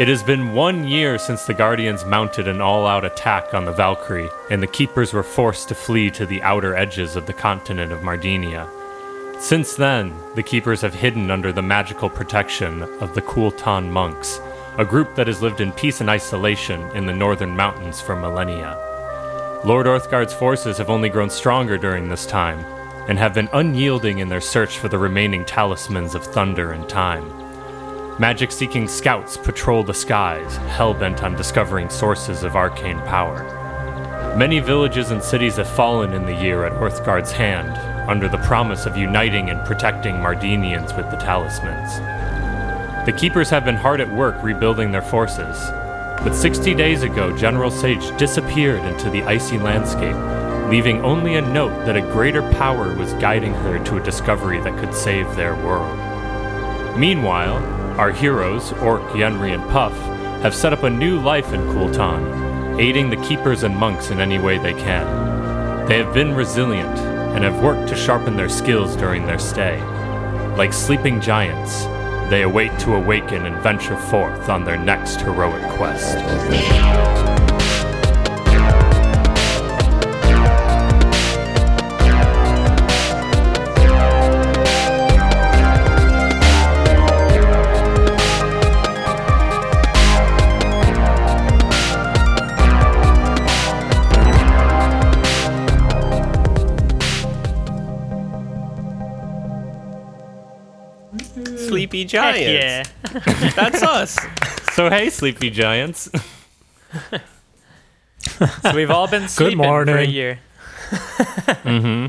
It has been one year since the Guardians mounted an all out attack on the Valkyrie, and the Keepers were forced to flee to the outer edges of the continent of Mardinia. Since then, the Keepers have hidden under the magical protection of the Kultan monks, a group that has lived in peace and isolation in the northern mountains for millennia. Lord Orthgard's forces have only grown stronger during this time, and have been unyielding in their search for the remaining talismans of thunder and time. Magic seeking scouts patrol the skies, hell bent on discovering sources of arcane power. Many villages and cities have fallen in the year at Orthgard's hand, under the promise of uniting and protecting Mardinians with the talismans. The Keepers have been hard at work rebuilding their forces, but 60 days ago, General Sage disappeared into the icy landscape, leaving only a note that a greater power was guiding her to a discovery that could save their world. Meanwhile, our heroes, Orc, Yenri, and Puff, have set up a new life in Kultan, aiding the keepers and monks in any way they can. They have been resilient and have worked to sharpen their skills during their stay. Like sleeping giants, they await to awaken and venture forth on their next heroic quest. Sleepy Heck Giants. yeah. That's us. So, hey, sleepy giants. So we've all been sleeping for a morning. year. Mm-hmm.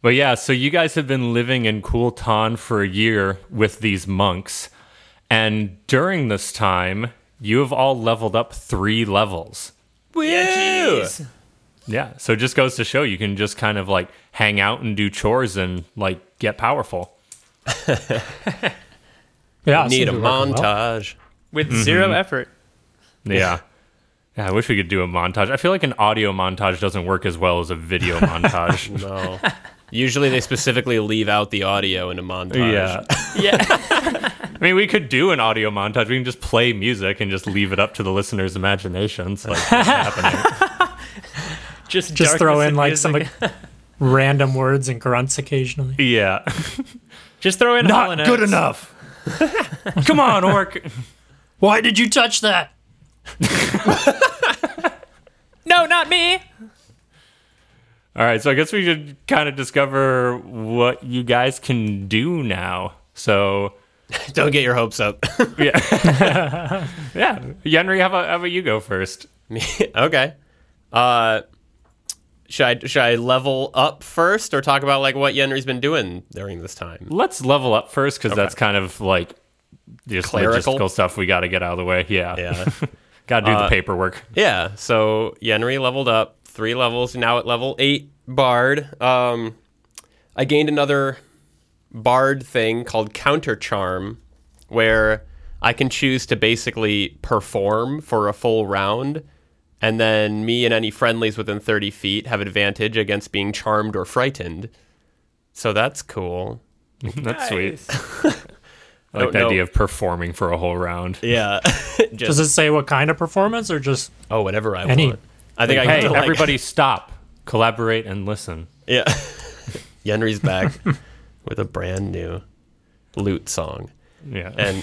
But yeah, so you guys have been living in Kultan for a year with these monks. And during this time, you have all leveled up three levels. Yeah. Yeah, so it just goes to show you can just kind of like hang out and do chores and like get powerful. Yeah, Need a to be working well. montage. With mm-hmm. zero effort. Yeah. Yeah, I wish we could do a montage. I feel like an audio montage doesn't work as well as a video montage. No. Usually they specifically leave out the audio in a montage. yeah. Yeah. I mean, we could do an audio montage. We can just play music and just leave it up to the listener's imaginations. Like, what's happening. Just, Just throw in like music. some random words and grunts occasionally. Yeah. Just throw in Hall Not and good Oates. enough. Come on, Orc. Why did you touch that? No, not me. All right, so I guess we should kind of discover what you guys can do now. So, Don't get your hopes up. yeah. yeah. Yenri, how about, how about you go first? okay. Uh should I should I level up first or talk about like what Yenri's been doing during this time? Let's level up first because that's kind of like just Clerical? logistical stuff we got to get out of the way. Yeah. Yeah. got to do Uh, the paperwork. Yeah, so Yenri leveled up three levels, now at level eight Bard. Um, I gained another Bard thing called Counter Charm, where I can choose to basically perform for a full round, and then me and any friendlies within 30 feet have advantage against being charmed or frightened. So that's cool. That's sweet. I like the no. idea of performing for a whole round. Yeah. Does it say what kind of performance or just oh, whatever I Any- want. I think I Hey, to, like- everybody stop, collaborate, and listen. Yeah. Yenri's back with a brand new lute song. Yeah. And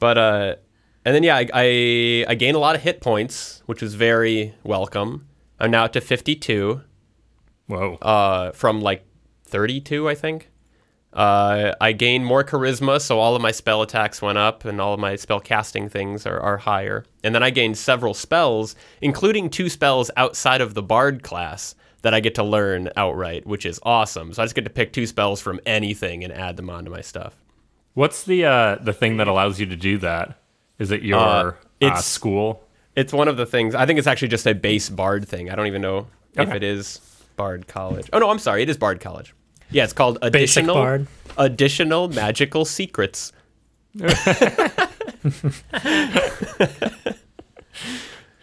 but uh and then yeah, I, I I gained a lot of hit points, which was very welcome. I'm now up to 52 Whoa. uh from like 32, I think. Uh, I gained more charisma, so all of my spell attacks went up, and all of my spell casting things are, are higher. And then I gained several spells, including two spells outside of the Bard class that I get to learn outright, which is awesome. So I just get to pick two spells from anything and add them onto my stuff. What's the uh, the thing that allows you to do that? Is it your Uh, uh, it's- school? It's one of the things. I think it's actually just a base Bard thing. I don't even know if it is Bard College. Oh no, I'm sorry. It is Bard College. Yeah, it's called basic additional bard? additional magical secrets. yeah,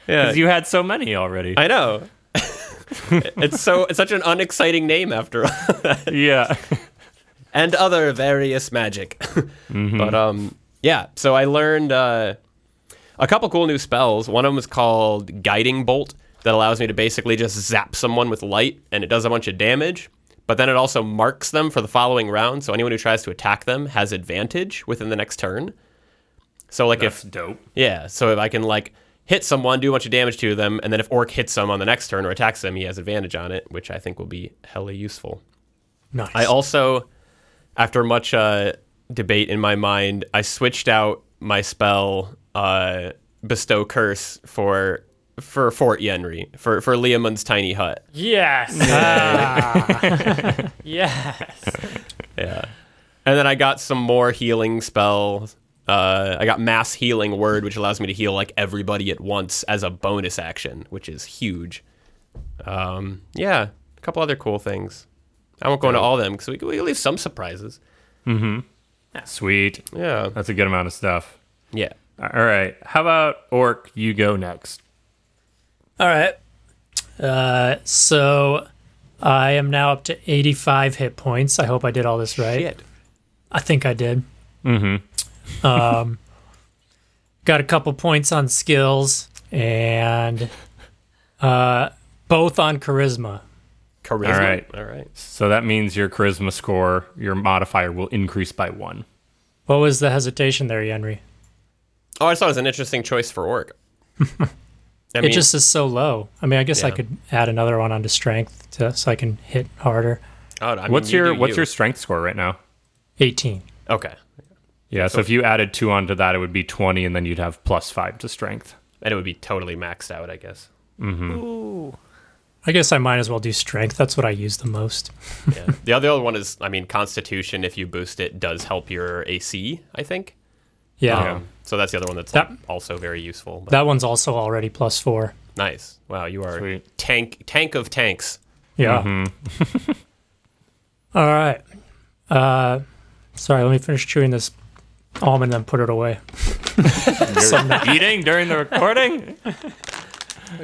Because you had so many already. I know. it's so it's such an unexciting name after all. yeah. and other various magic. But um Yeah, so I learned uh, a couple cool new spells. One of them is called Guiding Bolt that allows me to basically just zap someone with light and it does a bunch of damage. But then it also marks them for the following round, so anyone who tries to attack them has advantage within the next turn. So like That's if dope. yeah, so if I can like hit someone, do a bunch of damage to them, and then if Orc hits them on the next turn or attacks them, he has advantage on it, which I think will be hella useful. Nice. I also, after much uh, debate in my mind, I switched out my spell uh, bestow curse for for Fort Yenri for for Leomund's tiny hut. Yes. Ah. yes. Yeah, and then I got some more healing spells. Uh, I got mass healing word, which allows me to heal like everybody at once as a bonus action, which is huge. Um, yeah, a couple other cool things. I won't go into all of them because we we leave some surprises. Sweet. Yeah, That's a good amount of stuff. yeah. All right. How about Orc? You go next. All right. Uh, so I am now up to 85 hit points. I hope I did all this right. Shit. I think I did. Mm-hmm. Um, got a couple points on skills and uh, both on charisma. Charisma. All right. All right. So that means your charisma score, your modifier, will increase by one. What was the hesitation there, Yenri? Oh, I just thought it was an interesting choice for orc. I it just is so low. I mean, I guess I could add another one onto strength to, so I can hit harder. oh, I mean, What's you your What's you. your strength score right now? 18. okay? Yeah. So if you added two onto that, it would be twenty, and then you'd have plus five to strength. And it would be totally maxed out, I guess. Mm-hmm. Ooh. I guess I might as well do strength. That's what I use the most. Yeah. the other one is, I mean, Constitution. If you boost it, does help your AC. I think. Yeah. Um, so that's the other one that's That- like, also very useful. But That one's also already plus four. nice. Wow, you are Sweet. tank tank of tanks. Yeah. All right. Uh, sorry, let me finish chewing this almond and then put it away. You're eating during the recording.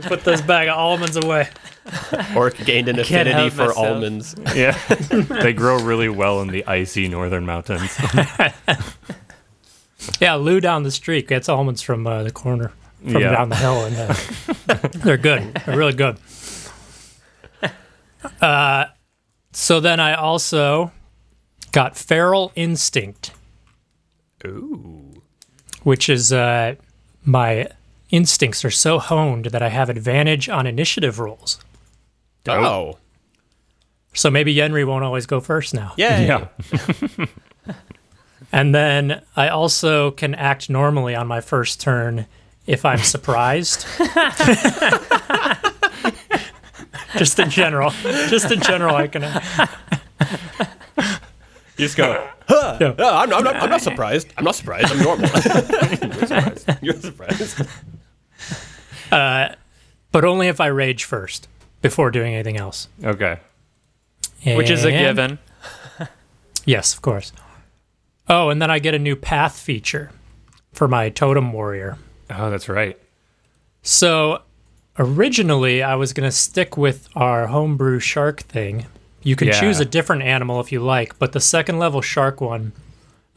Put this bag of almonds away. Orc gained an can't affinity help for myself. almonds. Yeah, they grow really well in the icy northern mountains. Yeah, Lou down the street gets almonds from uh, the corner, from Yeah. down the hill, and uh, they're good. They're really good. Uh, so then I also got feral instinct, Ooh. which is uh, my instincts are so honed that I have advantage on initiative rolls. Oh. So maybe Yenri won't always go first now. Yay. Yeah. And then I also can act normally on my first turn if I'm surprised. just in general. Just in general, I can. You just go. Huh. Yeah. No, I'm, I'm, not, I'm not surprised. I'm not surprised. I'm normal. You're surprised. You're surprised. Uh, but only if I rage first before doing anything else. Okay. Which is a given. Yes, of course. Oh, and then I get a new path feature for my totem warrior. Oh, that's right. So originally, I was going to stick with our homebrew shark thing. You can Yeah. choose a different animal if you like, but the second level shark one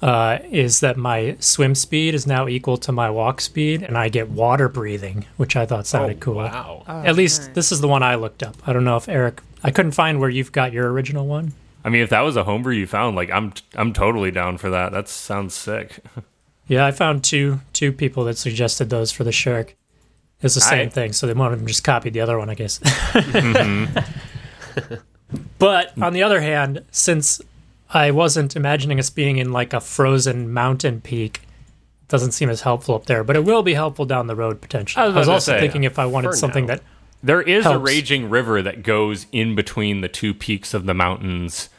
uh, is that my swim speed is now equal to my walk speed, and I get water breathing, which I thought sounded cool. Oh, At least this is the one I looked up. I don't know if Eric. I couldn't find where you've got your original one. I mean, if that was a homebrew you found, like I'm, I'm totally down for that. That sounds sick. Yeah, I found two two people that suggested those for the shark. It's the same I- thing, so they one of them just copied the other one, I guess. but on the other hand, since I wasn't imagining us being in like a frozen mountain peak, it doesn't seem as helpful up there. But it will be helpful down the road potentially. I I was was, about to also say, thinking if I wanted something now. that There is a raging river that goes in between the two peaks of the mountains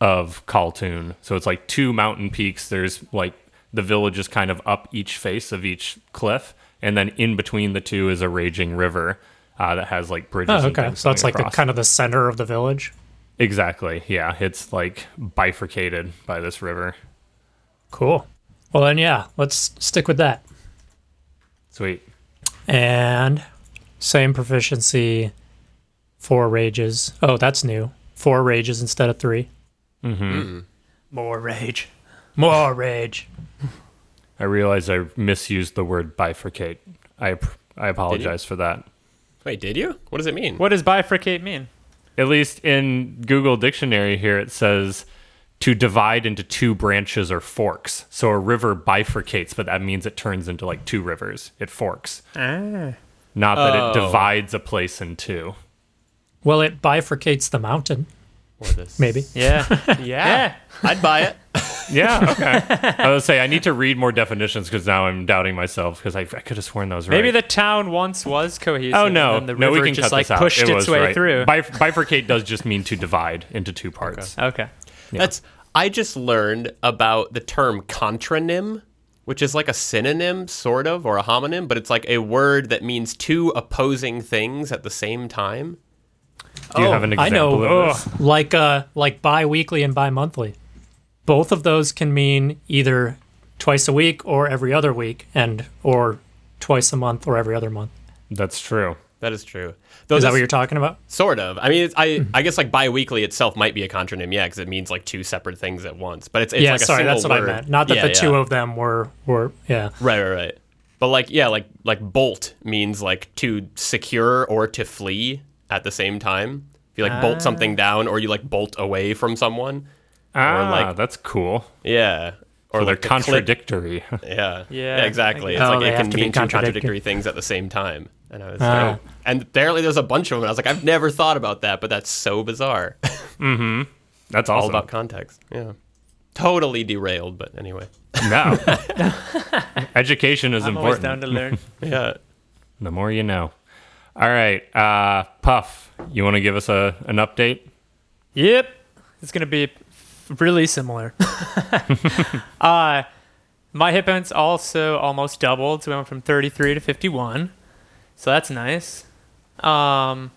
of Kultan. So it's like two mountain peaks. There's like the village is kind of up each face of each cliff, and then in between the two is a raging river uh, that has like bridges. Oh, okay. So it's going like the kind of the center of the village. Exactly yeah. It's like bifurcated by this river. Cool. Well then yeah, let's stick with that. Sweet. And same proficiency, four rages. Oh, that's new. Four rages instead of three. Mm-hmm. Hmm. More rage. More rage. I realize I misused the word bifurcate. I I apologize for that. Wait, did you? What does it mean? What does bifurcate mean? At least in Google Dictionary here, it says to divide into two branches or forks. So a river bifurcates, but that means it turns into like two rivers. It forks. Ah. Not that Oh. it divides a place in two. Well, it bifurcates the mountain, Or this? maybe. Yeah. yeah. I'd buy it. Yeah, okay. I was say I need to read more definitions because now I'm doubting myself because I, I could have sworn those right. Maybe the town once was cohesive. Oh no, and the no, we can just cut like this out. pushed it its way right. through. Bif- bifurcate does just mean to divide into two parts. okay. That's. I just learned about the term contronym, which is like a synonym, sort of, or a homonym, but it's like a word that means two opposing things at the same time. Do you Oh, have an I example know. of this? Like uh, like bi-weekly and bi-monthly. Both of those can mean either twice a week or every other week, and or twice a month or every other month. That's true. That is true. Though Is that what you're talking about? Sort of. I mean, it's, I hmm. I guess like biweekly itself might be a contronym, yeah, because it means like two separate things at once. But it's, it's yeah, like sorry, single that's what word. I meant. Not that Yeah, the two of them were were yeah. Right, right, right. But like, yeah, like like bolt means like to secure or to flee at the same time. If you like bolt something ah. down, or you like bolt away from someone. Ah, like- that's cool. Yeah. Or Or they're like the click- contradictory. Yeah. Yeah, exactly. It's. Oh, like it have can to be mean two contradictory. contradictory things at the same time. And I was Ah. like, and apparently there's a bunch of them. I was like, I've never thought about that, but that's so bizarre. Mhm. That's All about context. Yeah. Totally derailed, but anyway. no. Education is I'm always down important. to learn. Yeah. The more you know. All right, uh, Puff, you want to give us a an update? Yep. It's going to be really similar. uh, my hit points also almost doubled. So we went from 33 to 51. So that's nice. Um,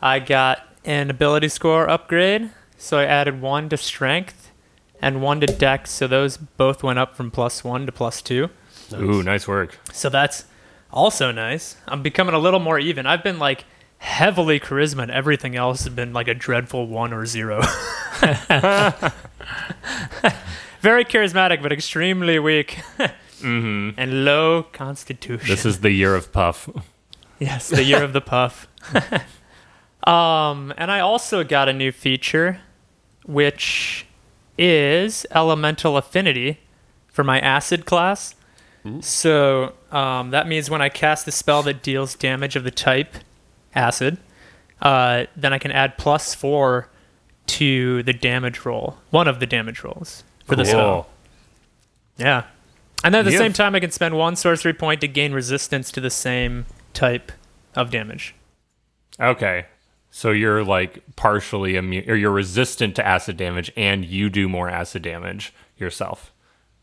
I got an ability score upgrade. So I added one to strength and one to dex. So those both went up from plus one to plus two. Ooh, nice work. So that's also nice. I'm becoming a little more even. I've been like heavily charisma and everything else has been like a dreadful one or zero. Very charismatic, but extremely weak. Mm-hmm. And low constitution. This is the year of Puff. yes, the year of the puff. um, and I also got a new feature, which is elemental affinity for my acid class. So um, that means when I cast a spell that deals damage of the type acid, uh, then I can add plus four to the damage roll, one of the damage rolls for the spell. Yeah. And then at the You same time, I can spend one sorcery point to gain resistance to the same type of damage. Okay. So you're like partially immune, or you're resistant to acid damage, and you do more acid damage yourself.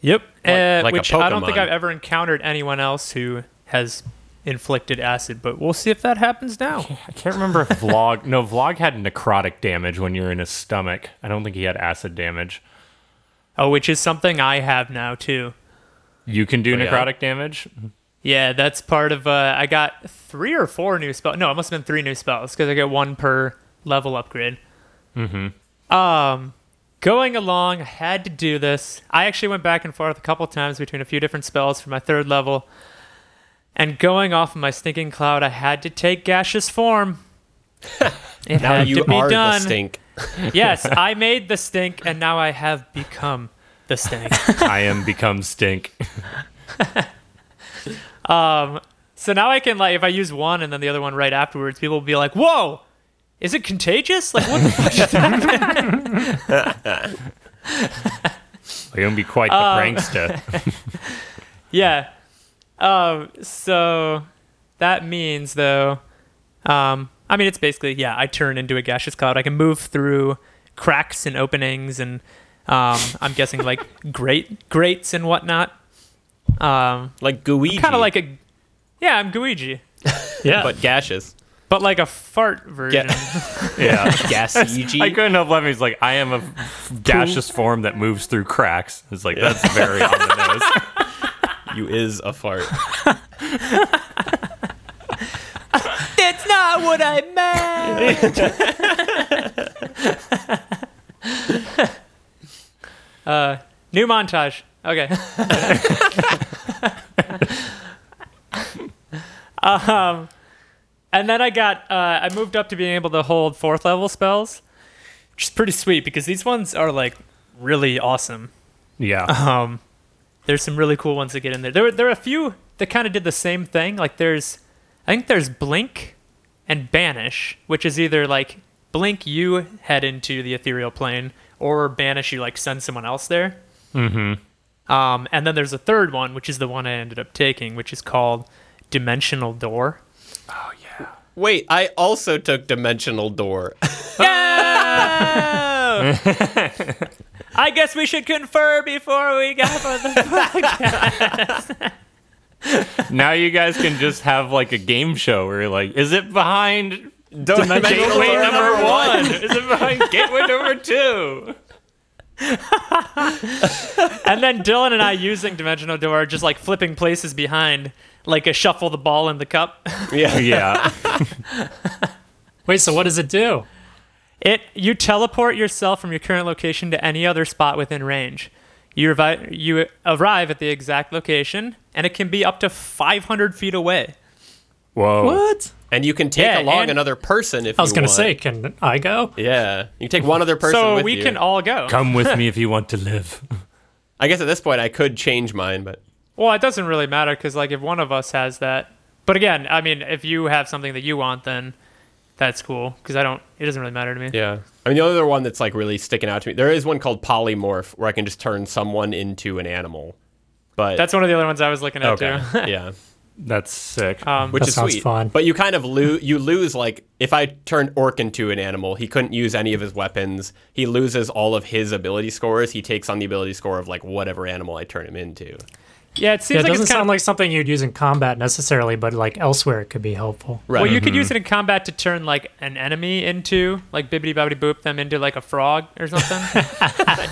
Yep. Like- uh, like which I don't think I've ever encountered anyone else who has inflicted acid, but we'll see if that happens now. I can't remember if Vlog. No, Vlog had necrotic damage when you're in his stomach. I don't think he had acid damage. Oh, which is something I have now too. You can do Oh, yeah? necrotic damage. Yeah, that's part of. Uh, I got three or four new spells. No, it must have been three new spells because I get one per level upgrade. Mm-hmm. Um, going along, I had to do this. I actually went back and forth a couple times between a few different spells for my third level. And going off of my stinking cloud, I had to take gaseous form. It Now had you to be are done. the stink. yes, I made the stink, and now I have become the stink. I am become stink. Um, so now I can like if I use one and then the other one right afterwards, people will be like, "Whoa, is it contagious? Like what the fuck just happened?" You're gonna be quite the Um, prankster. yeah. Um. So that means though, um, I mean it's basically yeah, I turn into a gaseous cloud. I can move through cracks and openings and um, I'm guessing like great grates and whatnot. Um, Like Guiji. kind of like a yeah, I'm Guiji, Yeah. but gaseous. but like a fart version. yeah. Gasiji. I couldn't help laughing. He's like, I am a gaseous form that moves through cracks. It's like that's very on the nose. You is a fart. That's not what I meant. uh, new montage. Okay. um, and then I got uh, I moved up to being able to hold fourth level spells, which is pretty sweet because these ones are like really awesome. Yeah. Um, there's some really cool ones that get in there. There were there are a few that kind of did the same thing. Like there's, I think there's blink, and banish, which is either like blink you head into the ethereal plane, or banish you like send someone else there. Mm-hmm. Um, and then there's a third one, which is the one I ended up taking, which is called dimensional door. Oh yeah. Wait, I also took Dimensional Door. No! I guess we should confer before we go for the Now you guys can just have like a game show where you're like, is it behind Dimensional gateway Door number one? Is it behind gateway number two? And then Dylan and I using dimensional door, just like flipping places behind, like a shuffle the ball in the cup. Yeah. Yeah. Wait, so what does it do? It you teleport yourself from your current location to any other spot within range. You arrive, you arrive at the exact location, and it can be up to 500 feet away. Whoa. What? And you can take Yeah, along another person if I was gonna want. say, can I go? Yeah. You can take one other person so with we you. can all go. Come with me if you want to live. I guess at this point I could change mine, but Well, it doesn't really matter because like if one of us has that, but again, I mean, if you have something that you want, then that's cool because I don't. It doesn't really matter to me. yeah. I mean the other one that's like really sticking out to me. There is one called polymorph where I can just turn someone into an animal. But That's one of the other ones I was looking at okay. too. yeah. That's sick. um, Which That is sounds sweet. fun. But you kind of lose you lose like if I turned Orc into an animal, he couldn't use any of his weapons. He loses all of his ability scores. He takes on the ability score of like whatever animal I turn him into. Yeah, it seems Yeah, it like doesn't it's kind sound of like something you'd use in combat necessarily, but like elsewhere it could be helpful. Right. Well, you could mm-hmm. use it in combat to turn like an enemy into like bibbity bobbity boop them into like a frog or something.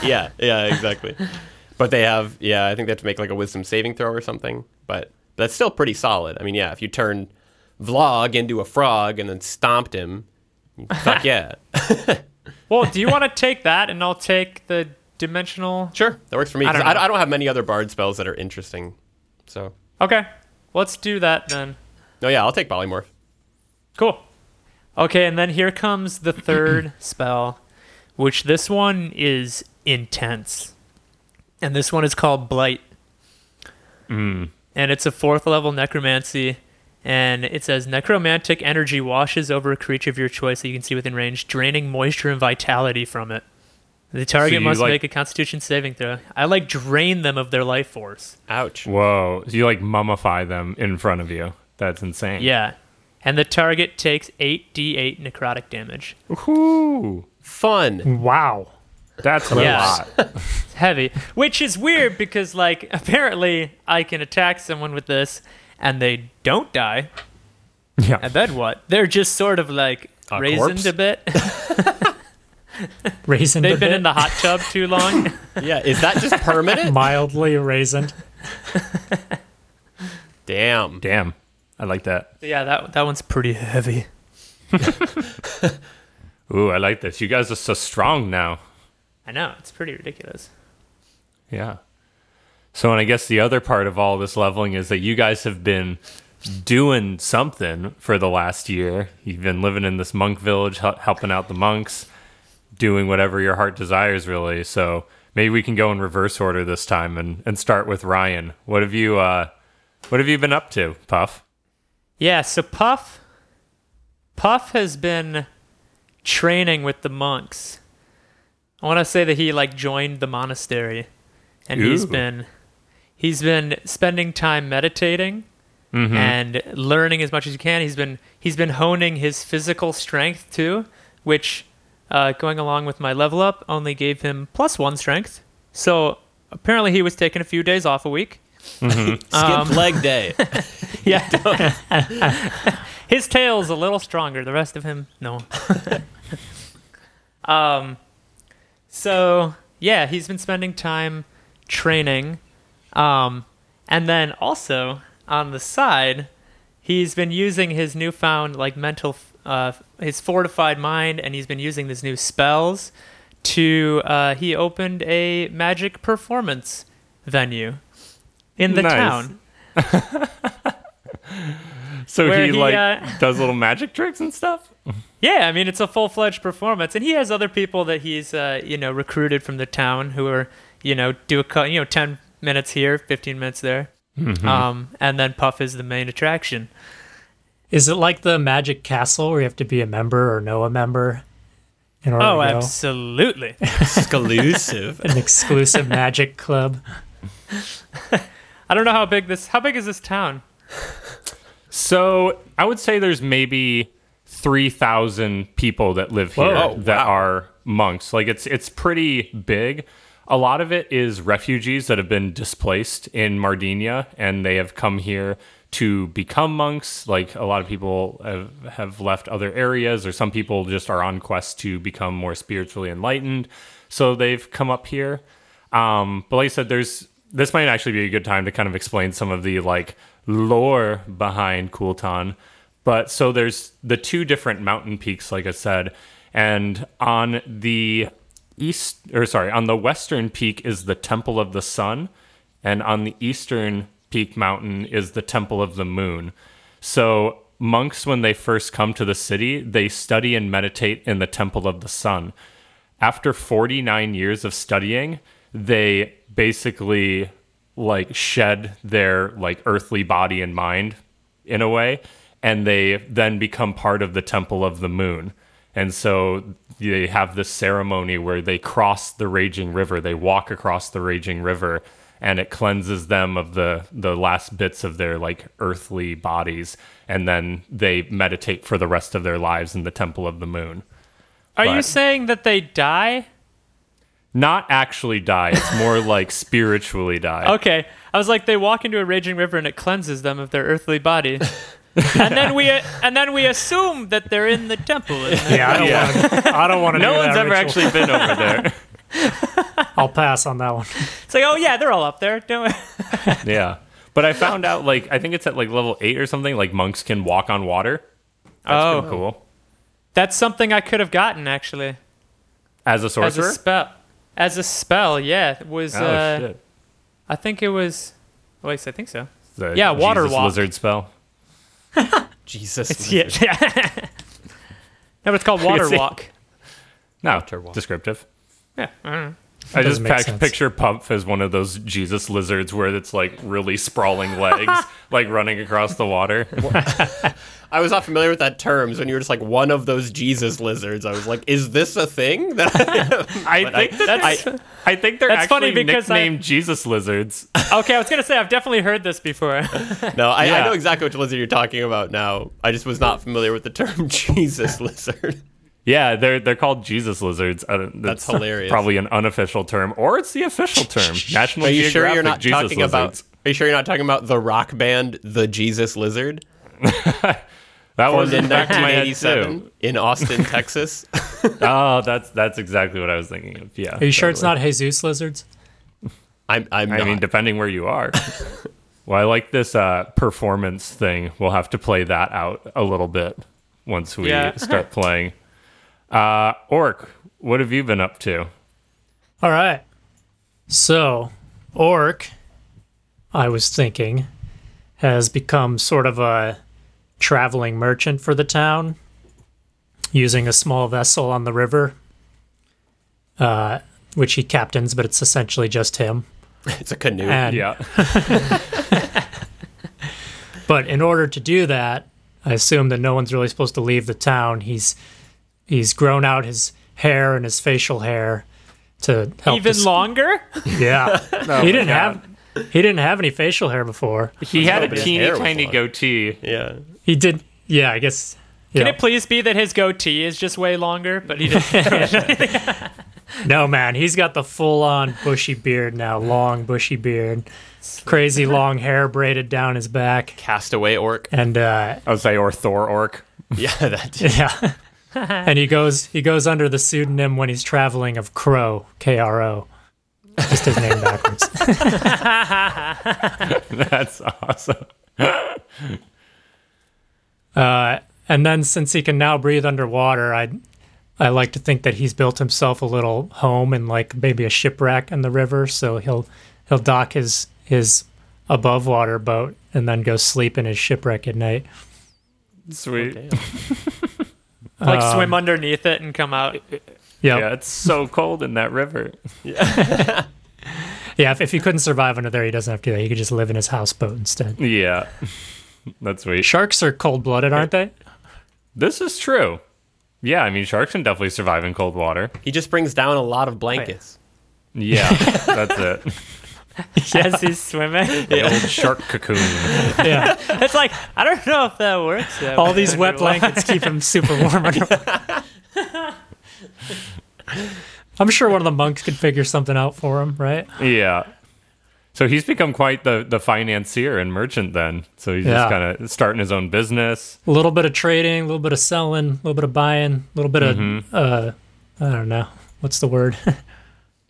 yeah, yeah, exactly. but they have, yeah, I think they have to make like a wisdom saving throw or something. But that's still pretty solid. I mean, yeah, if you turn Vlog into a frog and then stomped him, fuck yeah. well, do you want to take that and I'll take the dimensional? Sure, that works for me. I don't I. I don't have many other bard spells that are interesting. So, Okay, let's do that then. no, yeah, I'll take polymorph. Cool. Okay, and then here comes the third spell, which this one is intense. And this one is called Blight. Mm. And it's a fourth level necromancy. And it says necromantic energy washes over a creature of your choice that you can see within range, draining moisture and vitality from it. The target you must like- make a constitution saving throw. I like drain them of their life force. Ouch. Whoa. So you like mummify them in front of you. That's insane. Yeah. And the target takes 8d8 necrotic damage. Ooh. Fun. Wow. That's a Yeah. lot. It's heavy, which is weird because like apparently I can attack someone with this and they don't die. Yeah. And then what? They're just sort of like A raisined corpse? a bit. Raisined They've been bit. in the hot tub too long. Yeah, is that just permanent? mildly raisined. Damn. Damn. I like that. yeah, that that one's pretty heavy. Ooh, I like this. You guys are so strong now. I know it's pretty ridiculous. Yeah. So, and I guess the other part of all this leveling is that you guys have been doing something for the last year. You've been living in this monk village, hel- helping out the monks, doing whatever your heart desires, really. So maybe we can go in reverse order this time and, and start with Ryan. What have you uh, What have you been up to, Puff? Yeah, so Puff Puff has been training with the monks. I want to say that he like joined the monastery and he's been he's been spending time meditating Mm-hmm. and learning as much as he can. He's been he's been honing his physical strength too, which uh, going along with my level up only gave him plus 1 strength. So apparently he was taking a few days off a week. Skip Um, leg day. Yeah. His tail's a little stronger. The rest of him, no. um, so yeah, he's been spending time training, um, and then also on the side, he's been using his newfound like mental, uh, his fortified mind, and he's been using these new spells. To uh, he opened a magic performance venue in the Nice. town. So he, he, like uh, does little magic tricks and stuff. Yeah, I mean it's a full fledged performance, and he has other people that he's uh, you know recruited from the town who are you know do a you know ten minutes here, fifteen minutes there, Mm-hmm. um, and then Puff is the main attraction. Is it like the Magic Castle where you have to be a member or know a member in order Oh, to go? absolutely. Exclusive. An exclusive Magic Club. I don't know how big this. How big is this town? So I would say there's maybe three thousand people that live here Whoa. Oh, that wow. are monks. Like it's it's pretty big. A lot of it is refugees that have been displaced in Mardinia and they have come here to become monks. Like a lot of people have, have left other areas, or some people just are on quest to become more spiritually enlightened. So they've come up here. Um, but like I said, there's this might actually be a good time to kind of explain some of the like lore behind Kultan. But so there's the two different mountain peaks, like I said, and on the east or sorry, on the western peak is the Temple of the Sun, and on the eastern peak mountain is the Temple of the Moon. So monks, when they first come to the city, they study and meditate in the Temple of the Sun after 49 years of studying, they basically like shed their like earthly body and mind in a way and they then become part of the temple of the moon. And so they have this ceremony where they cross the raging river, they walk across the raging river and it cleanses them of the the last bits of their like earthly bodies and then they meditate for the rest of their lives in the temple of the moon. Are you saying that they die? Not actually die. It's more like spiritually die. Okay, I was like, they walk into a raging river and it cleanses them of their earthly body, and then we and then we assume that they're in the temple. Yeah, I don't Yeah. want to. I don't want to. No do one's that ever ritual. actually been over there. I'll pass on that one. It's like, oh yeah, they're all up there. Don't we? yeah. But I found out like I think it's at like level eight or something, like monks can walk on water. That's Oh. cool. That's something I could have gotten actually As a sorcerer. as a spell. As a spell, yeah, it was. oh uh, shit. I think it was. At least I think so. The yeah, water Jesus walk. lizard spell. Jesus. Yeah. no, but it's called water see. walk. No, Water walk. descriptive. Yeah. I don't know. I just doesn't make pac- sense. picture Puff as one of those Jesus lizards where it's like really sprawling legs, like running across the water. I was not familiar with that term. So when you were just like one of those Jesus lizards, I was like, is this a thing? That I But think I- that That's- I, I think they're That's actually funny because I- nicknamed Jesus lizards. Okay, I was gonna say I've definitely heard this before. no, I, I know exactly which lizard you're talking about now. I just was not familiar with the term Jesus lizard. Yeah, they're they're called Jesus lizards. Uh, That's hilarious. Probably an unofficial term, or it's the official term. National Are you Geographic sure you're not Jesus talking lizards. about? Are you sure you're not talking about the rock band, the Jesus Lizard, that was formed in in back of my head 1987 in Austin, Texas? Oh, that's that's exactly what I was thinking of. Yeah. Are you sure it's not Jesus lizards? I'm. I'm I not. mean, depending where you are. well, I like this uh, performance thing. We'll have to play that out a little bit once we Yeah. start playing. Uh, Orc, what have you been up to? All right. So, Orc, I was thinking, has become sort of a traveling merchant for the town, using a small vessel on the river, uh, which he captains, but it's essentially just him. it's a canoe. And, Yeah. But in order to do that, I assume that no one's really supposed to leave the town. He's he's grown out his hair and his facial hair to help. Even this- longer? Yeah. he didn't have he didn't have any facial hair before. He had a teeny tiny long. goatee. yeah. He did. Yeah, I guess. Can Yeah. it please be that his goatee is just way longer, but he didn't? No, man, he's got the full on bushy beard now, long bushy beard, crazy long hair braided down his back, Castaway orc. and uh, I would say, or Thor Orc. Yeah, that. yeah, and he goes he goes under the pseudonym when he's traveling of Crow, K R O, just his name backwards. That's awesome. Uh, and then since he can now breathe underwater, I I like to think that he's built himself a little home and like maybe a shipwreck in the river, so he'll he'll dock his his above water boat and then go sleep in his shipwreck at night. Sweet. Like Um, swim underneath it and come out. Yep. Yeah, it's so cold in that river. Yeah, if, if he couldn't survive under there, he doesn't have to do that. He could just live in his houseboat instead. Yeah. That's sweet. Sharks are cold blooded, aren't they? This is true. Yeah, I mean, sharks can definitely survive in cold water. He just brings down a lot of blankets. Yeah, that's it. As he's swimming. The old shark cocoon. Yeah. It's like, I don't know if that works. that All these wet blankets keep him super warm. under- I'm sure one of the monks could figure something out for him, right? Yeah. So he's become quite the, the financier and merchant then. So he's Yeah. just kind of starting his own business. A little bit of trading, a little bit of selling, a little bit of buying, a little bit Mm-hmm. of uh, I don't know what's the word. a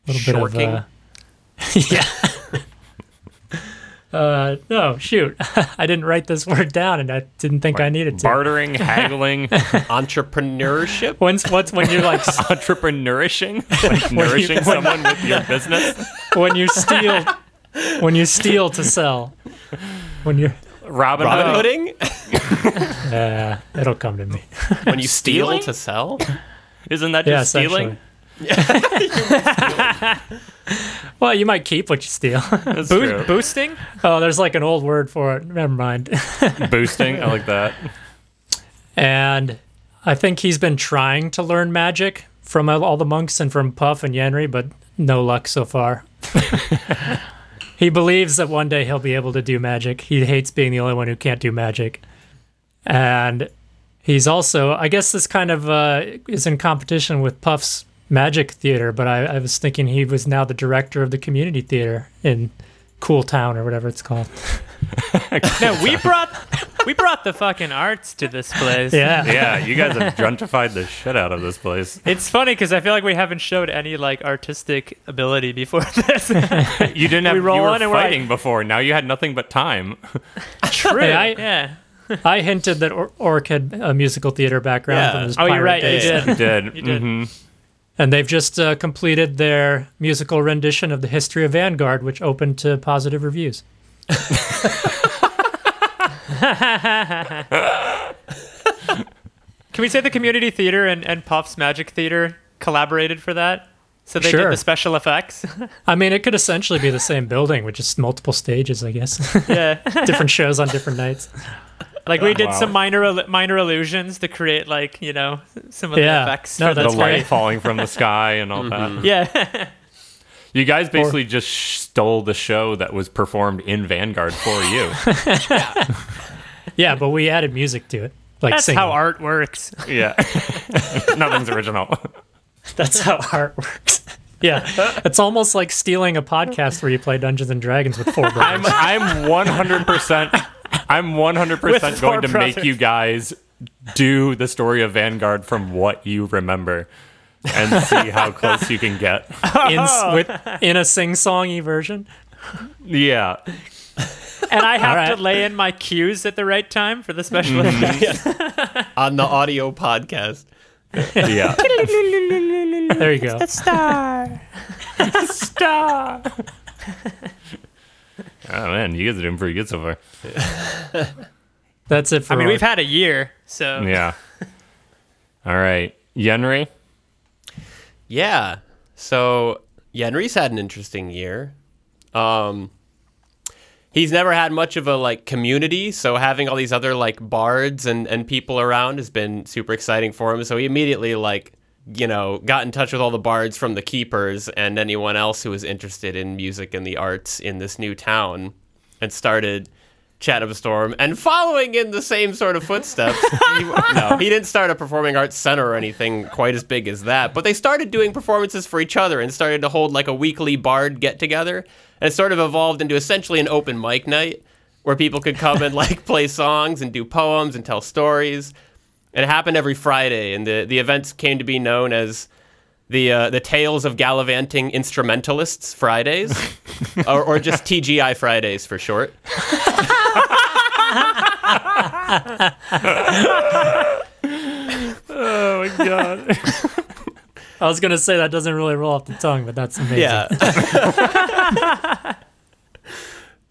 little Shorking? bit of uh, yeah. Uh, no, shoot, I didn't write this word down, and I didn't think I needed to. Bartering, haggling, Entrepreneurship. When's what's when you're like entrepreneurishing, like nourishing someone with your business. when you steal when you steal to sell when you're Robin, Robin Hood. Hooding? uh, it'll come to me When you steal to sell? Isn't that yeah just stealing? Essentially well you might keep what you steal That's Boo- true. boosting? oh there's like an old word for it never mind Boosting. I like that. and i think he's been trying to learn magic from all the monks and from puff and yenri but no luck so far he believes that one day he'll be able to do magic he hates being the only one who can't do magic and he's also i guess this kind of uh, is in competition with puff's magic theater but I, I was thinking he was now the director of the community theater in cool town or whatever it's called No, we brought we brought the fucking arts to this place. yeah Yeah, you guys have gentrified the shit out of this place. It's funny because I feel like we haven't showed any like artistic ability before this. You didn't have We roll you were in and we're like- fighting before. Now you had nothing but time. True. Hey, I- yeah. i hinted that or- orc had a musical theater background Yeah. from his Oh, you're pirate right. You did. You did. You did. Mhm. And they've just uh, completed their musical rendition of the history of Vanguard, which opened to positive reviews. Can we say the community theater and, and Puff's Magic Theater collaborated for that? So they Sure. did the special effects. I mean, it could essentially be the same building with just multiple stages, I guess. yeah. different shows on different nights. Like we did Wow. some minor minor illusions to create like you know some of Yeah. the effects. No, for the that's the light falling from the sky and all that. Yeah. You guys basically just stole the show that was performed in Vanguard for you. Yeah, but we added music to it. Like That's singing. how art works. yeah. Nothing's original. That's how art works. Yeah, it's almost like stealing a podcast where you play Dungeons and Dragons with four I'm brothers. I'm 100% I'm 100% going four to make you guys do the story of Vanguard from what you remember and see how close you can get. in, oh. with, in a sing-songy version. Yeah. And I have right. to lay in my cues at the right time for the special mm-hmm. effects. On the audio podcast. Yeah. There you go. Star. Star. Oh man, you guys are doing pretty good so far. That's it for I mean, Orc. we've had a year, so Yeah. All right. Yenri? Yeah. So Yenri's had an interesting year. Um he's never had much of a like community, so having all these other like bards and and people around has been super exciting for him. So he immediately like you know, got in touch with all the bards from the keepers and anyone else who was interested in music and the arts in this new town and started Chat of a Storm and following in the same sort of footsteps. he, no, he didn't start a performing arts center or anything quite as big as that, but they started doing performances for each other and started to hold like a weekly bard get together. And it sort of evolved into essentially an open mic night where people could come and like play songs and do poems and tell stories. And it happened every Friday, and the, the events came to be known as the uh, the Tales of Gallivanting Instrumentalists Fridays, or, or just TGI Fridays for short. Oh my god. I was gonna say that doesn't really roll off the tongue, but that's amazing. Yeah.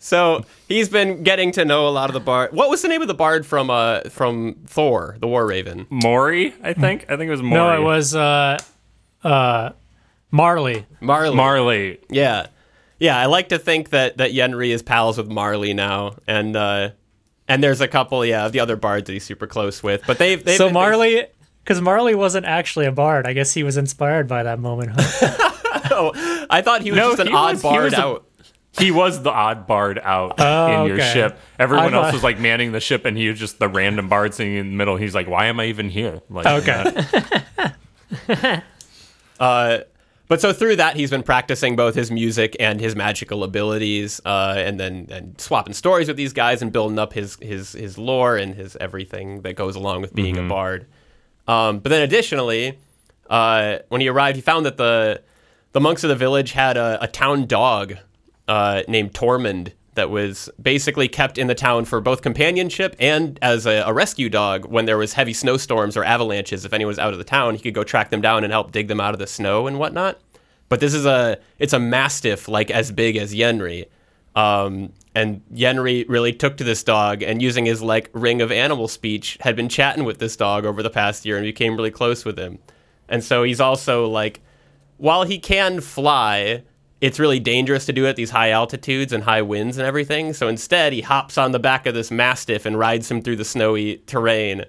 So he's been getting to know a lot of the bard. What was the name of the bard from uh from Thor, the War Raven? Maury, I think. I think it was Maury. No, it was uh, uh, Marley. Marley. Marley. Yeah, yeah. I like to think that that Yenri is pals with Marley now, and uh, and there's a couple, yeah, of the other bards that he's super close with. But they've, they've So Marley, because Marley wasn't actually a bard. I guess he was inspired by that moment. Huh? Oh, I thought he was No, just an odd was- bard was a- out. He was the odd bard out Oh, in your okay. ship. Everyone I else thought- was like manning the ship, and he was just the random bard sitting in the middle. He's like, "Why am I even here?" Like, Okay. Uh, but so through that, he's been practicing both his music and his magical abilities, uh, and then and swapping stories with these guys and building up his his his lore and his everything that goes along with being a bard. Um, but then additionally, uh, when he arrived, he found that the the monks of the village had a, a town dog uh, named Tormund that was basically kept in the town for both companionship and as a, a rescue dog when there was heavy snowstorms or avalanches. If anyone was out of the town, he could go track them down and help dig them out of the snow and whatnot. But this is a it's a mastiff like as big as Yenri. Um, and Yenri really took to this dog and using his like ring of animal speech had been chatting with this dog over the past year and became really close with him. And so he's also like while he can fly, it's really dangerous to do it at these high altitudes and high winds and everything. So instead, he hops on the back of this mastiff and rides him through the snowy terrain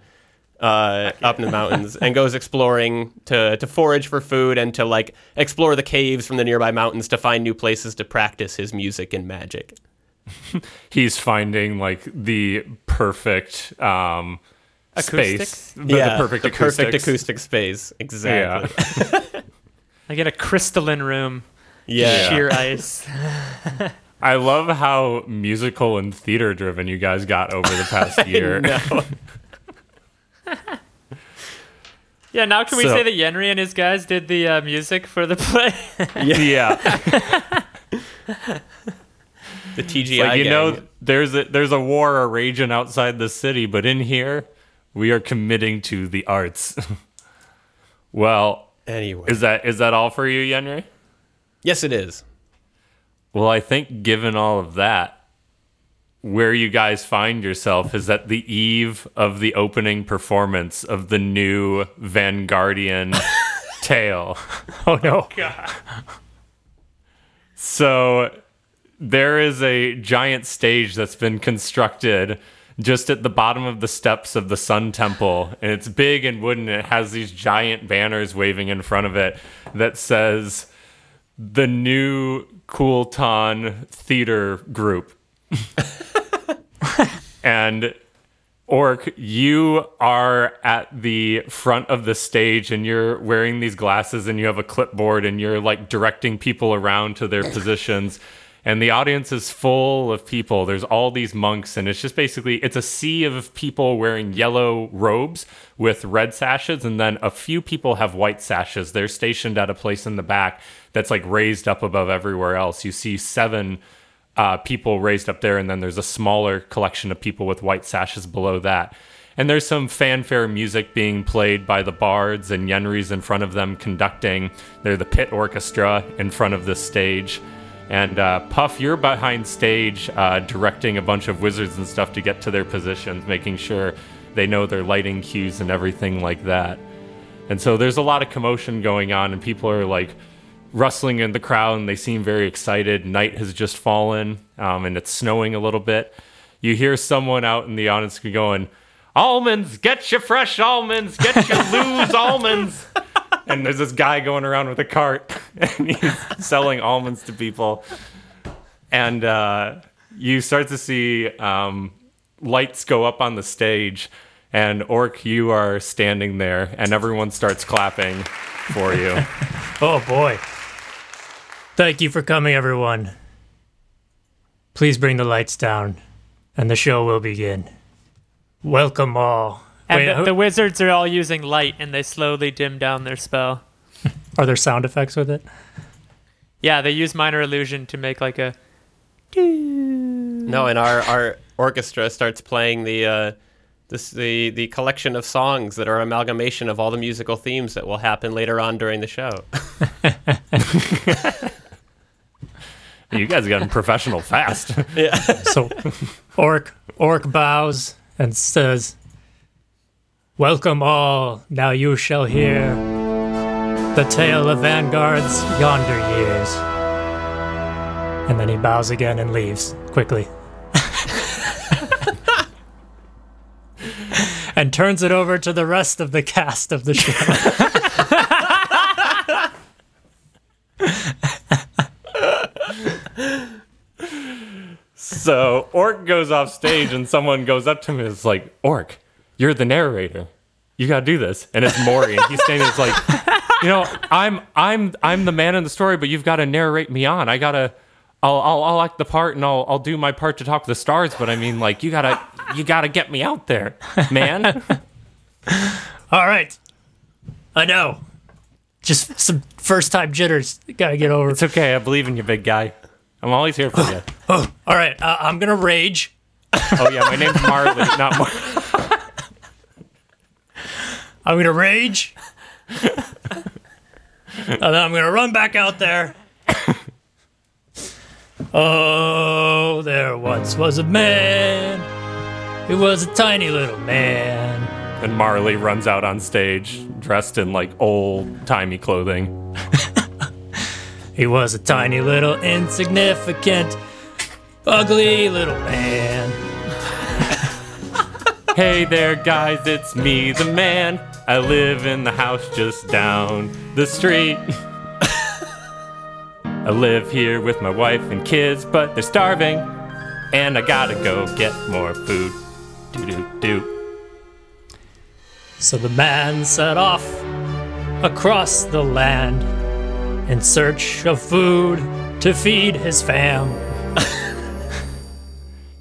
uh, up in the mountains and goes exploring to, to forage for food and to like explore the caves from the nearby mountains to find new places to practice his music and magic. he's finding like the perfect um, Acoustics? space, the, the perfect the acoustics. perfect acoustic space. Exactly. Yeah. Like in a crystalline room, Yeah. sheer ice. I love how musical and theater driven you guys got over the past year. Yeah, now can we So- say that Yenri and his guys did the uh, music for the play? yeah. The TGI like you gang. know there's a there's a war a raging outside the city but in here we are committing to the arts well Anyway. is that is that all for you yenri yes, it is. well i think given all of that where you guys find yourself is at the eve of the opening performance of the new vanguardian tale oh no. Oh, God. So there is a giant stage that's been constructed just at the bottom of the steps of the Sun Temple. And it's big and wooden. And it has these giant banners waving in front of it that says the new Kultan Theater Group. and Orc, you are at the front of the stage and you're wearing these glasses and you have a clipboard and you're like directing people around to their positions. And the audience is full of people. There's all these monks, and it's just basically it's a sea of people wearing yellow robes with red sashes, and then a few people have white sashes. They're stationed at a place in the back that's like raised up above everywhere else. You see seven uh, people raised up there, and then there's a smaller collection of people with white sashes below that. And there's some fanfare music being played by the bards, and Yenri's in front of them conducting. They're the pit orchestra in front of this stage. And uh, Puff, you're behind stage uh, directing a bunch of wizards and stuff to get to their positions, making sure they know their lighting cues and everything like that. And so there's a lot of commotion going on, and people are like rustling in the crowd, and they seem very excited. Night has just fallen, um, and it's snowing a little bit. You hear someone out in the audience going, Almonds, get your fresh almonds, get your loose almonds. And there's this guy going around with a cart, and he's selling almonds to people. And uh, you start to see um, lights go up on the stage, and Orc, you are standing there, and everyone starts clapping for you. Oh boy. Thank you for coming, everyone. Please bring the lights down, and the show will begin. Welcome all. And Wait, the, who- the wizards are all using light, and they slowly dim down their spell. are there sound effects with it? Yeah, they use minor illusion to make like a. No, and our, our orchestra starts playing the uh, this the the collection of songs that are amalgamation of all the musical themes that will happen later on during the show. You guys got professional fast. Yeah. So Orc Orc bows and says, Welcome all, now you shall hear the tale of Vanguard's yonder years. And then he bows again and leaves quickly. and turns it over to the rest of the cast of the show. So Orc goes off stage and someone goes up to him and is like, Orc, you're the narrator. You gotta do this. And it's Maury, and he's standing there, it's like, you know, I'm I'm I'm the man in the story, but you've gotta narrate me on. I gotta I'll I'll, I'll act the part and I'll I'll do my part to talk to the stars, but I mean like you gotta you gotta get me out there, man. All right. I know. Just some first time jitters. Gotta get over. it's okay, I believe in you, big guy. I'm always here for you. Oh, all right. Uh, I'm gonna rage. Oh yeah, my name's Marley, not Mar- I'm gonna rage. and then I'm gonna run back out there. oh, there once was a man. He was a tiny little man. And Marley runs out on stage dressed in like old timey clothing. He was a tiny little insignificant, ugly little man. Hey there, guys, it's me, the man. I live in the house just down the street. I live here with my wife and kids, but they're starving. And I gotta go get more food. Do do do. So the man set off across the land in search of food to feed his fam.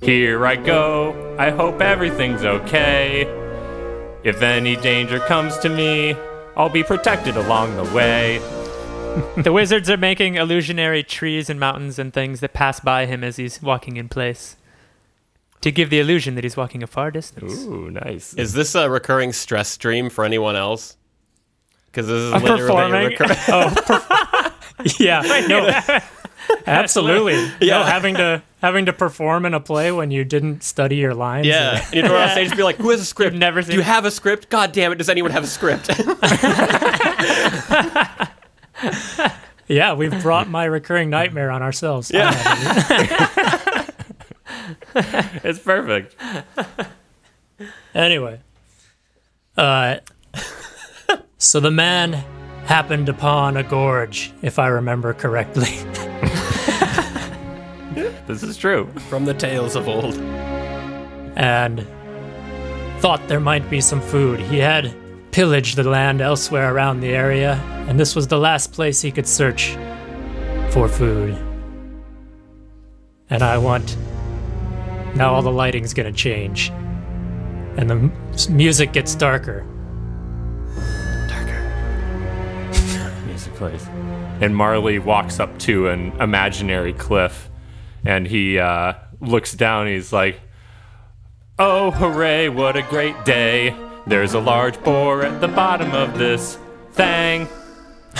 Here I go. I hope everything's okay. If any danger comes to me, I'll be protected along the way. The wizards are making illusionary trees and mountains and things that pass by him as he's walking in place to give the illusion that he's walking a far distance. Ooh, nice. Is this a recurring stress stream for anyone else? Because this is I'm literally a recurring. Oh, per- yeah, no, absolutely. Yeah. No, having to having to perform in a play when you didn't study your lines. Yeah, and you go on stage and be like, "Who has a script? You've never Do you seen- have a script? God damn it! Does anyone have a script?" yeah, we've brought my recurring nightmare on ourselves. Yeah. It's perfect. Anyway, uh, so the man happened upon a gorge, if I remember correctly, This is true. From the tales of old. and thought there might be some food. He had pillaged the land elsewhere around the area, and this was the last place he could search for food. And I want. Now all the lighting's gonna change. And the m- music gets darker. Darker. music plays. And Marley walks up to an imaginary cliff and he uh, looks down. He's like, Oh, hooray, what a great day. There's a large boar at the bottom of this thing.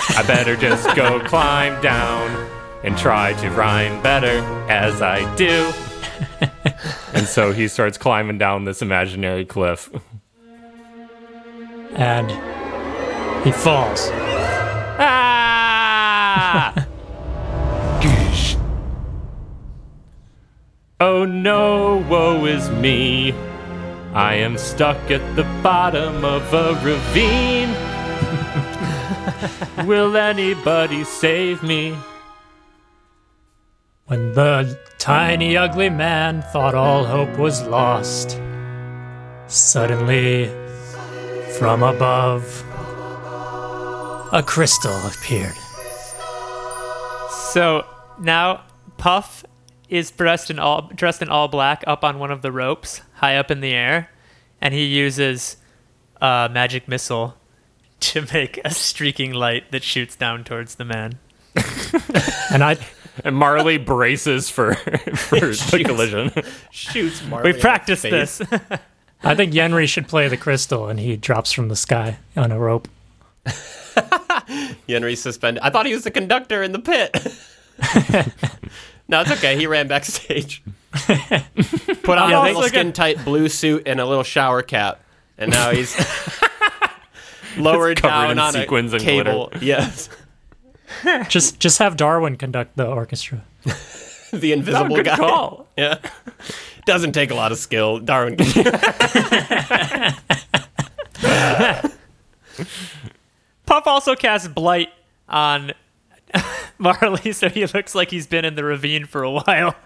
I better just go climb down and try to rhyme better as I do. and so he starts climbing down this imaginary cliff. And he falls. Ah! oh no, woe is me. I am stuck at the bottom of a ravine. Will anybody save me? When the tiny ugly man thought all hope was lost, suddenly, from above, a crystal appeared. So now Puff is dressed in all dressed in all black up on one of the ropes high up in the air, and he uses a magic missile to make a streaking light that shoots down towards the man. And I, And Marley braces for, for the collision. Shoots Marley. We've practiced in the face. this. I think Yenri should play the crystal, and he drops from the sky on a rope. Yenri suspended. I thought he was the conductor in the pit. No, it's okay. He ran backstage. Put on a little skin tight blue suit and a little shower cap, and now he's lowered covered down on sequins a and cable. Yes, Just just have Darwin conduct the orchestra. the invisible guy. call. Yeah, doesn't take a lot of skill. Darwin. Puff also casts Blight on Marley, so he looks like he's been in the ravine for a while.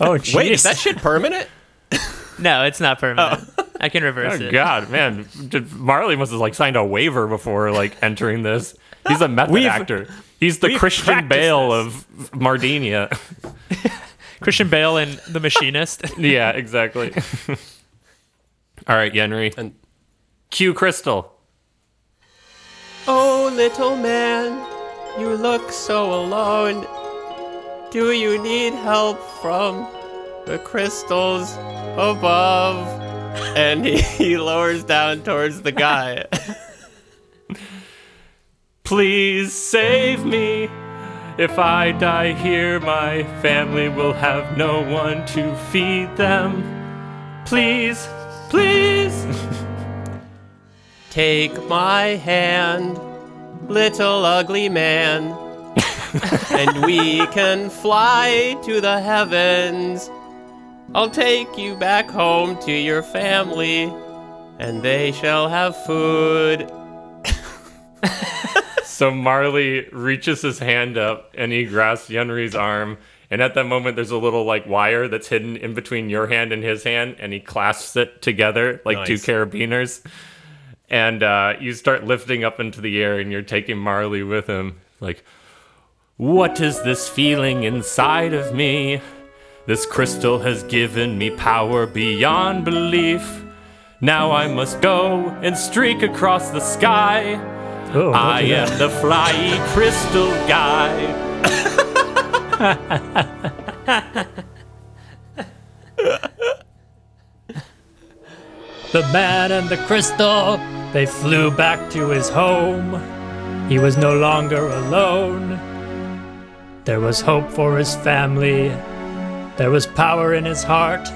Oh, jeez. Wait, is that shit permanent? No, it's not permanent. Oh. I can reverse Oh it. God, man! Did- Marley must have like signed a waiver before like entering this. He's a method We've- actor. He's the Christian Bale this. of Mardinia. Christian Bale and The Machinist. yeah, exactly. All right, Yenri. And- Cue Crystal. Oh, little man, you look so alone. Do you need help from the crystals above? And he, lowers down towards the guy. Please save me. If I die here, my family will have no one to feed them. Please, please. Take my hand, little ugly man, and we can fly to the heavens. I'll take you back home to your family, and they shall have food. So Marley reaches his hand up and he grasps Yenri's arm. And at that moment, there's a little like wire that's hidden in between your hand and his hand, and he clasps it together like two carabiners. And uh, you start lifting up into the air, and you're taking Marley with him. Like, what is this feeling inside of me? This crystal has given me power beyond belief. Now I must go and streak across the sky. Oh, I that. am the flyy crystal guy. The man and the crystal, they flew back to his home. He was no longer alone. There was hope for his family. There was power in his heart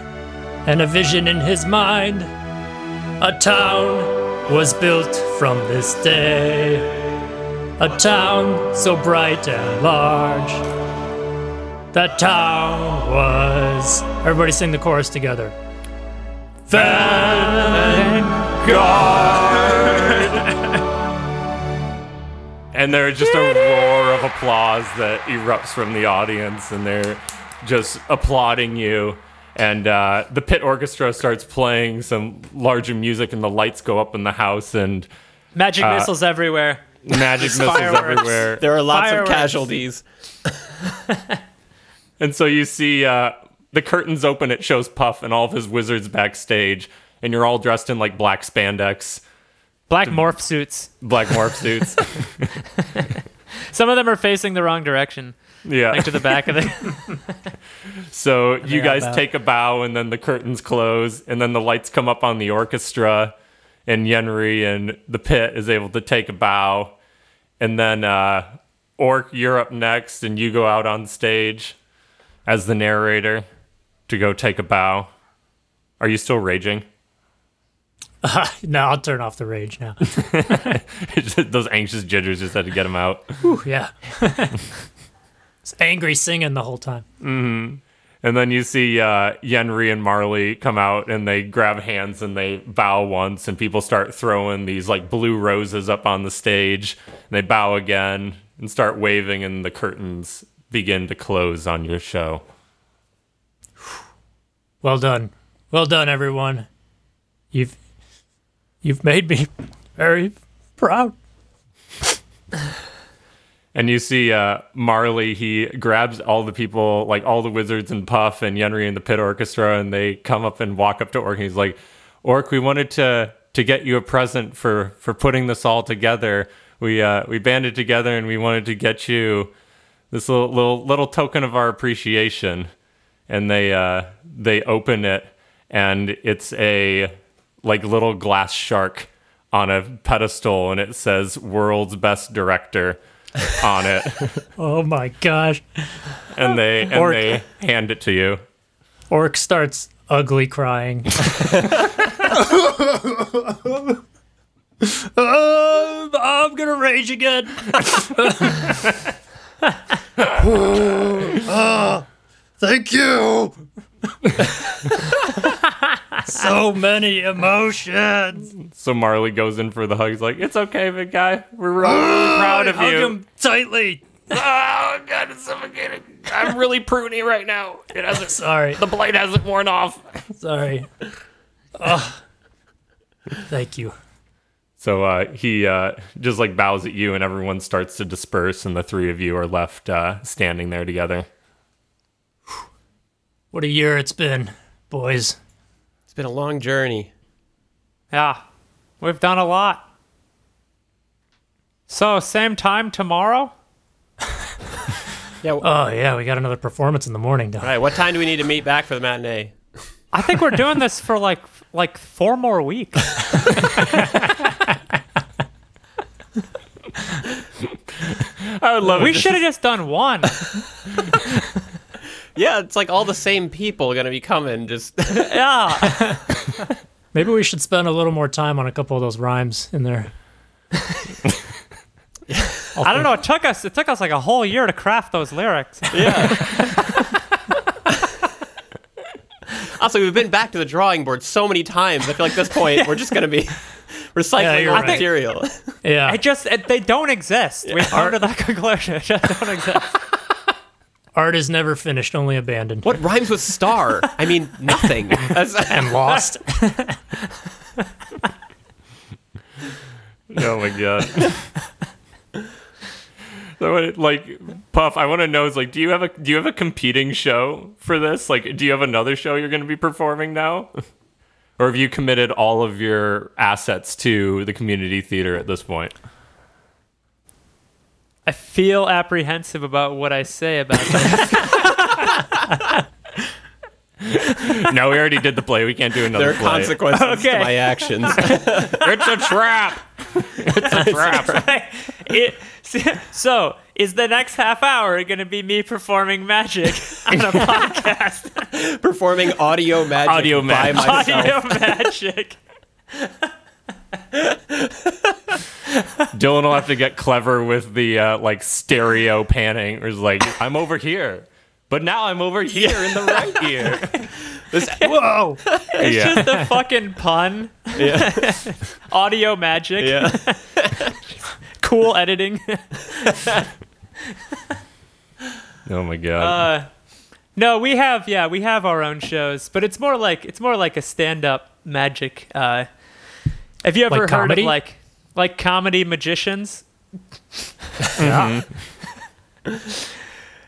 and a vision in his mind. A town was built from this day. A town so bright and large. That town was. Everybody sing the chorus together. And there's just a roar of applause that erupts from the audience, and they're just applauding you. And uh, the pit orchestra starts playing some larger music, and the lights go up in the house, and Magic Uh, missiles everywhere. magic missiles Fireworks. everywhere. There are lots Fireworks. of casualties. And so you see uh, the curtains open, it shows Puff and all of his wizards backstage, and you're all dressed in like black spandex, Black morph suits. black morph suits. Some of them are facing the wrong direction, yeah. like to the back of the. So you guys about- take a bow, and then the curtains close, and then the lights come up on the orchestra, and Yenri and the pit is able to take a bow, and then uh, Orc, you're up next, and you go out on stage as the narrator to go take a bow. Are you still raging? no, I'll turn off the rage now. Those anxious jitters just had to get him out. Whew, yeah. it's angry singing the whole time. And then you see uh, Yenri and Marley come out and they grab hands and they bow once, and people start throwing these like blue roses up on the stage. And they bow again and start waving, and the curtains begin to close on your show. Well done. Well done, everyone. You've you've made me very proud. And you see uh, Marley, he grabs all the people, like all the wizards and Puff and Yenri and the Pit Orchestra, and they come up and walk up to Orc. And he's like, Orc, we wanted to to get you a present for for putting this all together. We uh, we banded together and we wanted to get you this little little little token of our appreciation. And they uh, they open it, and it's a like little glass shark on a pedestal, and it says "World's Best Director." on it, Oh my gosh. and they and Orc. they hand it to you. Orc starts ugly crying. I'm gonna rage again. Uh, thank you. So many emotions. So Marley goes in for the hug. He's like, "It's okay, big guy. We're really, proud of Hug you." him tightly. Oh God, it's suffocating. I'm really pruny right now. It hasn't. Sorry, The blade hasn't worn off. sorry. Ugh. Thank you. So uh, he uh, just like bows at you, and everyone starts to disperse, and the three of you are left uh, standing there together. What a year it's been, boys. It's been a long journey. Yeah, we've done a lot. So, same time tomorrow? Yeah. All Oh yeah, we got another performance in the morning, though. right. What time do we need to meet back for the matinee? I think we're doing this for like like four more weeks. I would love We it. should have just done one. Yeah, it's like all the same people gonna be coming. Just Yeah. Maybe we should spend a little more time on a couple of those rhymes in there. I don't know. It took us. It took us like a whole year to craft those lyrics. Yeah. also, we've been back to the drawing board so many times. I feel like at this point we're just gonna be recycling Yeah, our right. material. Yeah. It just it, they don't exist. We've come to that conclusion. It just don't exist. Art is never finished, only abandoned. what rhymes with star? I mean, nothing. That's- And lost. Oh my god. so like Puff, I want to know is like, do you have a do you have a competing show for this? Like, do you have another show you're going to be performing now, or have you committed all of your assets to the community theater at this point? I feel apprehensive about what I say about this. no, we already did the play. We can't do another one. there are play. consequences Okay. to my actions. It's a trap. It's a trap. It- so, is the next half hour going to be me performing magic on a podcast? Performing audio magic Audio by magic. myself. Audio magic. Dylan will have to get clever with the uh, like stereo panning. Or it's like, I'm over here, but now I'm over here in the right ear. Whoa. It's yeah. just a fucking pun. Yeah. Audio magic. Yeah. Cool editing. Oh my god. Uh, no, we have yeah, we have our own shows, but it's more like it's more like a stand-up magic. Uh, have you ever Like heard comedy? of like like comedy magicians? Yeah. Mm-hmm.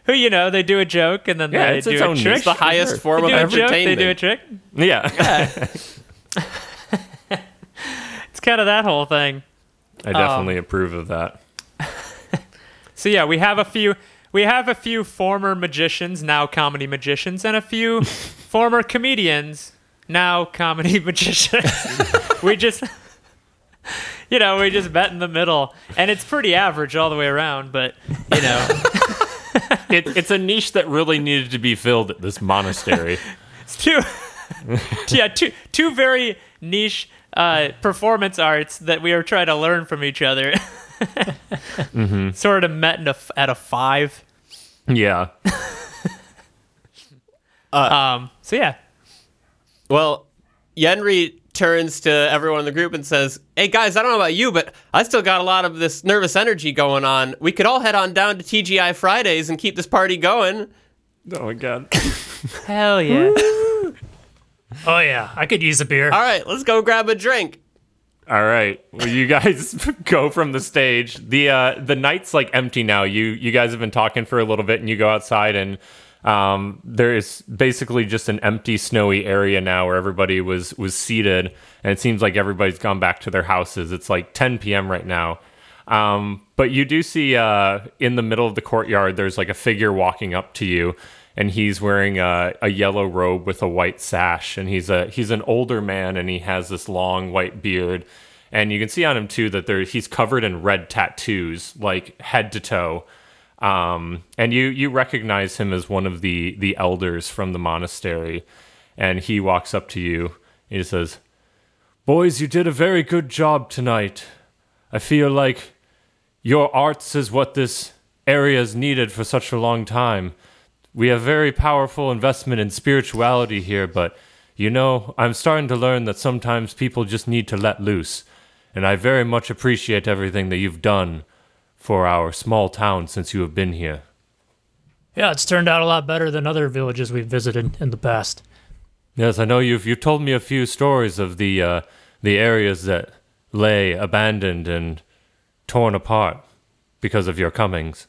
Who you know they do a joke and then Yeah, they it's do its a own trick. It's the highest They form do of a joke. They do a trick. yeah. It's kind of that whole thing. I definitely um, approve of that. So yeah, we have a few we have a few former magicians, now comedy magicians, and a few former comedians, now comedy magicians. we just you know, we just met in the middle. And it's pretty average all the way around, but you know, It, it's a niche that really needed to be filled at this monastery. it's two Yeah, two two very niche uh, performance arts that we are trying to learn from each other. Sort of met in a f- at a five. yeah. Um, so yeah, Well, Yenri turns to everyone in the group and says, Hey guys, I don't know about you, but I still got a lot of this nervous energy going on. We could all head on down to TGI Fridays and keep this party going. Oh my god. hell yeah. Oh yeah, I could use a beer. All right, let's go grab a drink. All right. Well, you guys go from the stage. The uh, the night's like empty now. You you guys have been talking for a little bit, and you go outside, and um, there is basically just an empty, snowy area now where everybody was was seated, and it seems like everybody's gone back to their houses. It's like 10 p.m. right now. Um, but you do see uh, in the middle of the courtyard, there's like a figure walking up to you, and he's wearing a, a yellow robe with a white sash, and he's a he's an older man, and he has this long white beard, and you can see on him too that there he's covered in red tattoos, like head to toe. Um, and you you recognize him as one of the the elders from the monastery, and he walks up to you. And he says, "Boys, you did a very good job tonight. I feel like your arts is what this area needed for such a long time. We have very powerful investment in spirituality here, but you know, I'm starting to learn that sometimes people just need to let loose. And I very much appreciate everything that you've done for our small town since you have been here. Yeah, it's turned out a lot better than other villages we've visited in the past. Yes, I know you've you've told me a few stories of the uh, the areas that lay abandoned and torn apart because of your comings.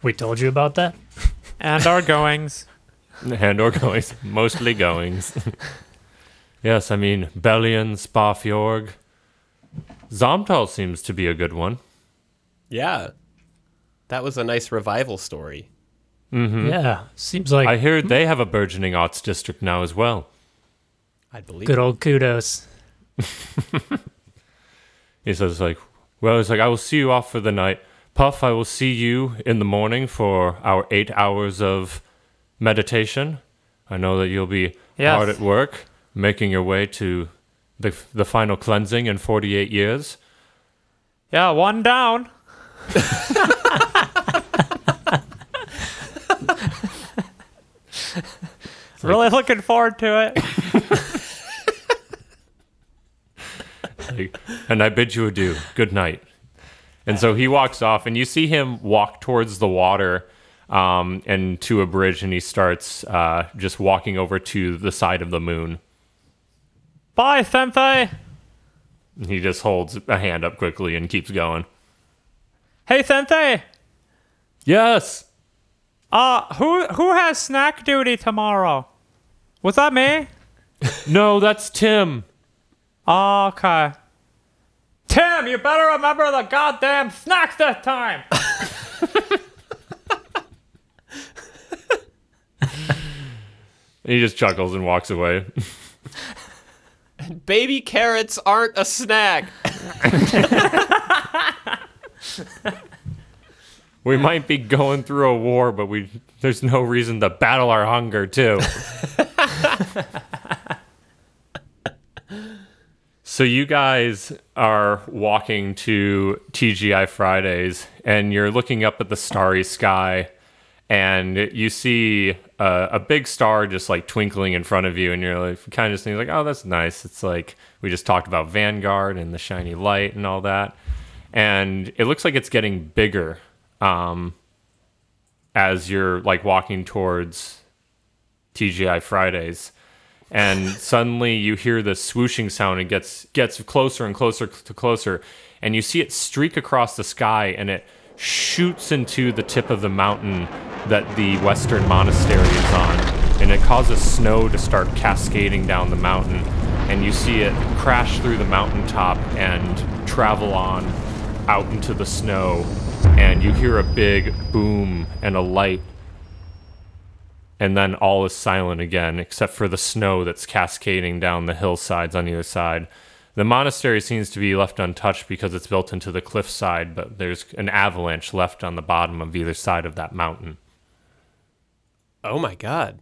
We told you about that? And our goings. And our goings, mostly goings. yes, I mean Bellion, Spa-Fjord. Zomtal seems to be a good one. Yeah. That was a nice revival story. Mm-hmm. Yeah, seems like I hear they have a burgeoning arts district now as well. I believe. good old kudos. He says like, well, it's like I will see you off for the night. Puff, I will see you in the morning for our eight hours of meditation. I know that you'll be Yes. hard at work, making your way to the the final cleansing in forty eight years. Yeah, one down. Really looking forward to it. Like, and I bid you adieu. Good night. And so he walks off, and you see him walk towards the water um, and to a bridge, and he starts uh, just walking over to the side of the moon. Bye. And he just holds a hand up quickly and keeps going. Hey, Sensei. Yes. Uh, who who has snack duty tomorrow? Was that me? No, that's Tim. Oh, okay. Tim, you better remember the goddamn snacks this time. He just chuckles and walks away. Baby carrots aren't a snack. we might be going through a war, but we there's no reason to battle our hunger too. so you guys are walking to TGI Fridays and you're looking up at the starry sky and you see a, a big star just like twinkling in front of you and you're like kind of just thinking like oh that's nice it's like we just talked about vanguard and the shiny light and all that and it looks like it's getting bigger um, as you're like walking towards TGI Fridays, and suddenly you hear this swooshing sound. It gets gets closer and closer to closer, and you see it streak across the sky, and it shoots into the tip of the mountain that the Western Monastery is on, and it causes snow to start cascading down the mountain, and you see it crash through the mountaintop and travel on out into the snow, and you hear a big boom and a light and then all is silent again, except for the snow that's cascading down the hillsides on either side. The monastery seems to be left untouched because it's built into the cliffside, but there's an avalanche left on the bottom of either side of that mountain. Oh my god.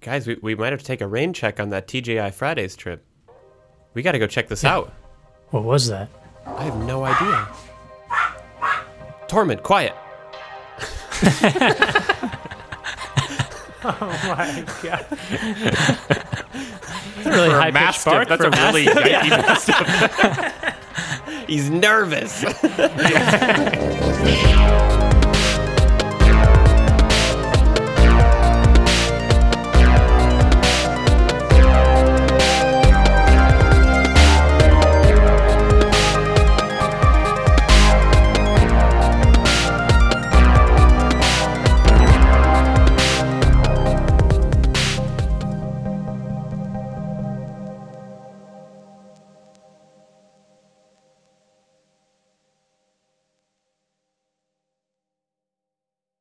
Guys, we, we might have to take a rain check on that TGI Fridays trip. We gotta go check this out. What was that? I have no idea. Tormund, quiet. Oh my god. That's a really high a pitched mastiff, bark that's a really yikey mastiff. He's nervous.